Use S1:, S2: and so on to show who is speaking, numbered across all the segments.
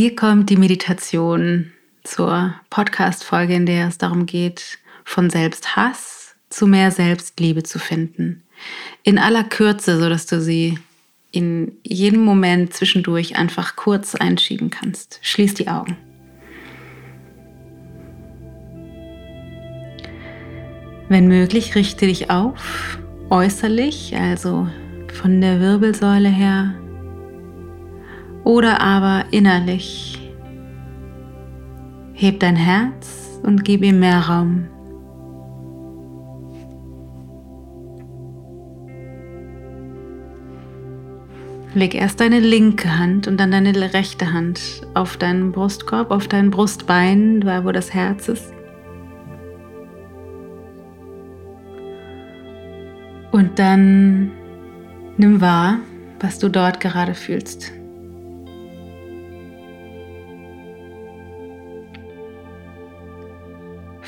S1: Hier kommt die Meditation zur Podcast-Folge, in der es darum geht, von Selbsthass zu mehr Selbstliebe zu finden. In aller Kürze, sodass du sie in jedem Moment zwischendurch einfach kurz einschieben kannst. Schließ die Augen. Wenn möglich, richte dich auf, äußerlich, also von der Wirbelsäule her, oder aber innerlich. Heb dein Herz und gib ihm mehr Raum. Leg erst deine linke Hand und dann deine rechte Hand auf deinen Brustkorb, auf dein Brustbein, da wo das Herz ist. Und dann nimm wahr, was du dort gerade fühlst.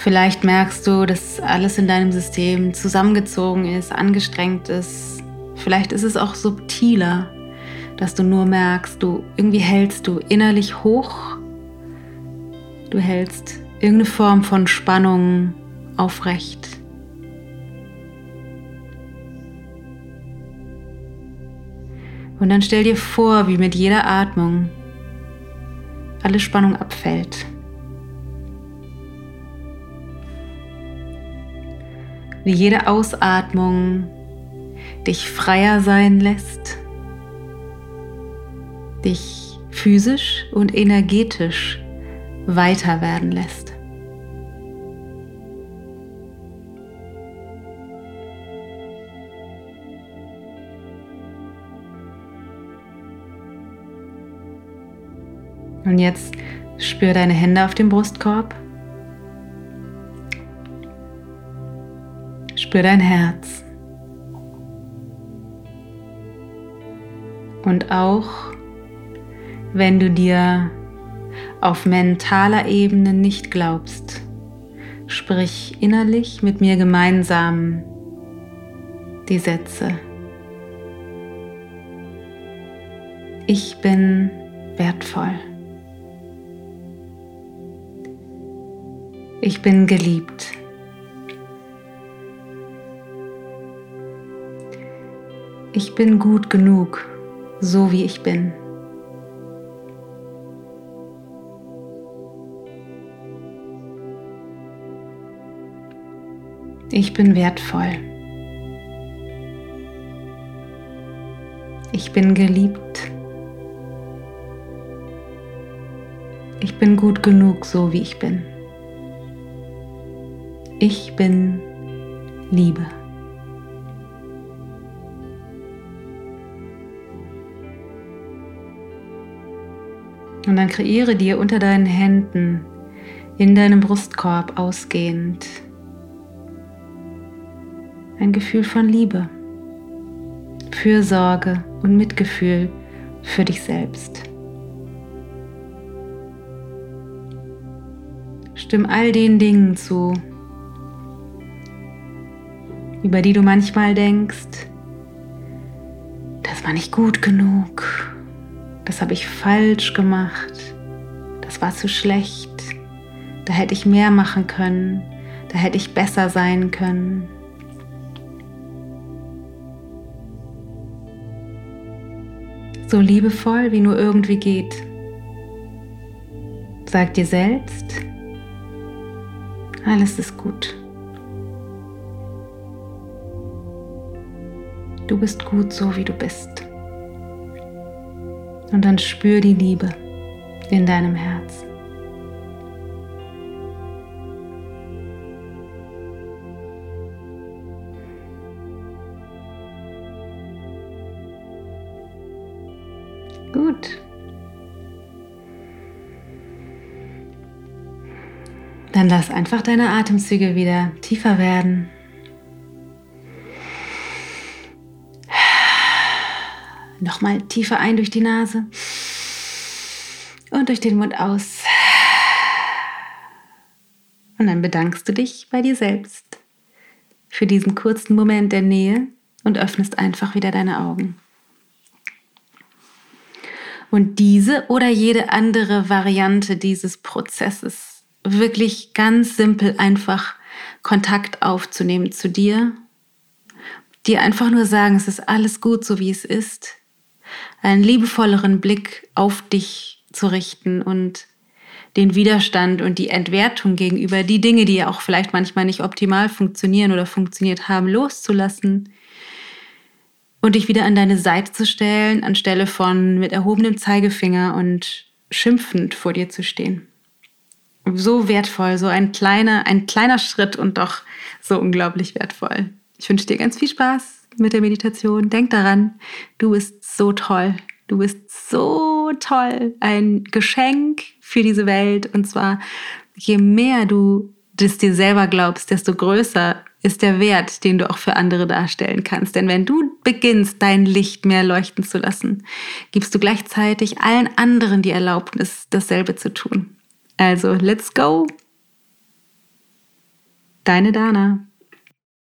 S1: Vielleicht merkst du, dass alles in deinem System zusammengezogen ist, angestrengt ist. Vielleicht ist es auch subtiler dass du nur merkst, du irgendwie hältst du innerlich hoch, du hältst irgendeine Form von Spannung aufrecht. Und dann stell dir vor, wie mit jeder Atmung alle Spannung abfällt. Wie jede Ausatmung dich freier sein lässt dich physisch und energetisch weiter werden lässt. Und jetzt spür deine Hände auf dem Brustkorb. Spür dein Herz. Und auch wenn du dir auf mentaler Ebene nicht glaubst. Sprich innerlich mit mir gemeinsam die Sätze. Ich bin wertvoll. Ich bin geliebt. Ich bin gut genug, so wie ich bin. Ich bin wertvoll. Ich bin geliebt. Ich bin gut genug, so wie ich bin. Ich bin Liebe. Und dann kreiere dir unter deinen Händen in deinem Brustkorb ausgehend ein Gefühl von Liebe, Fürsorge und Mitgefühl für dich selbst. Stimm all den Dingen zu, über die du manchmal denkst, das war nicht gut genug, das habe ich falsch gemacht, das war zu schlecht, da hätte ich mehr machen können, da hätte ich besser sein können. so liebevoll wie nur irgendwie geht. Sag dir selbst, alles ist gut. Du bist gut so, wie du bist. Und dann spür die Liebe in deinem Herzen. Gut. Dann lass einfach deine Atemzüge wieder tiefer werden. Nochmal tiefer ein durch die Nase und durch den Mund aus. Und dann bedankst du dich bei dir selbst für diesen kurzen Moment der Nähe und öffnest einfach wieder deine Augen. Und diese oder jede andere Variante dieses Prozesses wirklich ganz simpel einfach Kontakt aufzunehmen zu dir, dir einfach nur sagen, es ist alles gut, so wie es ist, einen liebevolleren Blick auf dich zu richten und den Widerstand und die Entwertung gegenüber die Dinge, die ja auch vielleicht manchmal nicht optimal funktionieren oder funktioniert haben, loszulassen und dich wieder an deine Seite zu stellen, anstelle von mit erhobenem Zeigefinger und schimpfend vor dir zu stehen. So wertvoll, so ein kleiner, ein kleiner Schritt und doch so unglaublich wertvoll. Ich wünsche dir ganz viel Spaß mit der Meditation. Denk daran, du bist so toll. Du bist so toll. Ein Geschenk für diese Welt. Und zwar, je mehr du das dir selber glaubst, desto größer ist der Wert, den du auch für andere darstellen kannst. Denn wenn du beginnst, dein Licht mehr leuchten zu lassen, gibst du gleichzeitig allen anderen die Erlaubnis, dasselbe zu tun. Also, let's go! Deine Dana.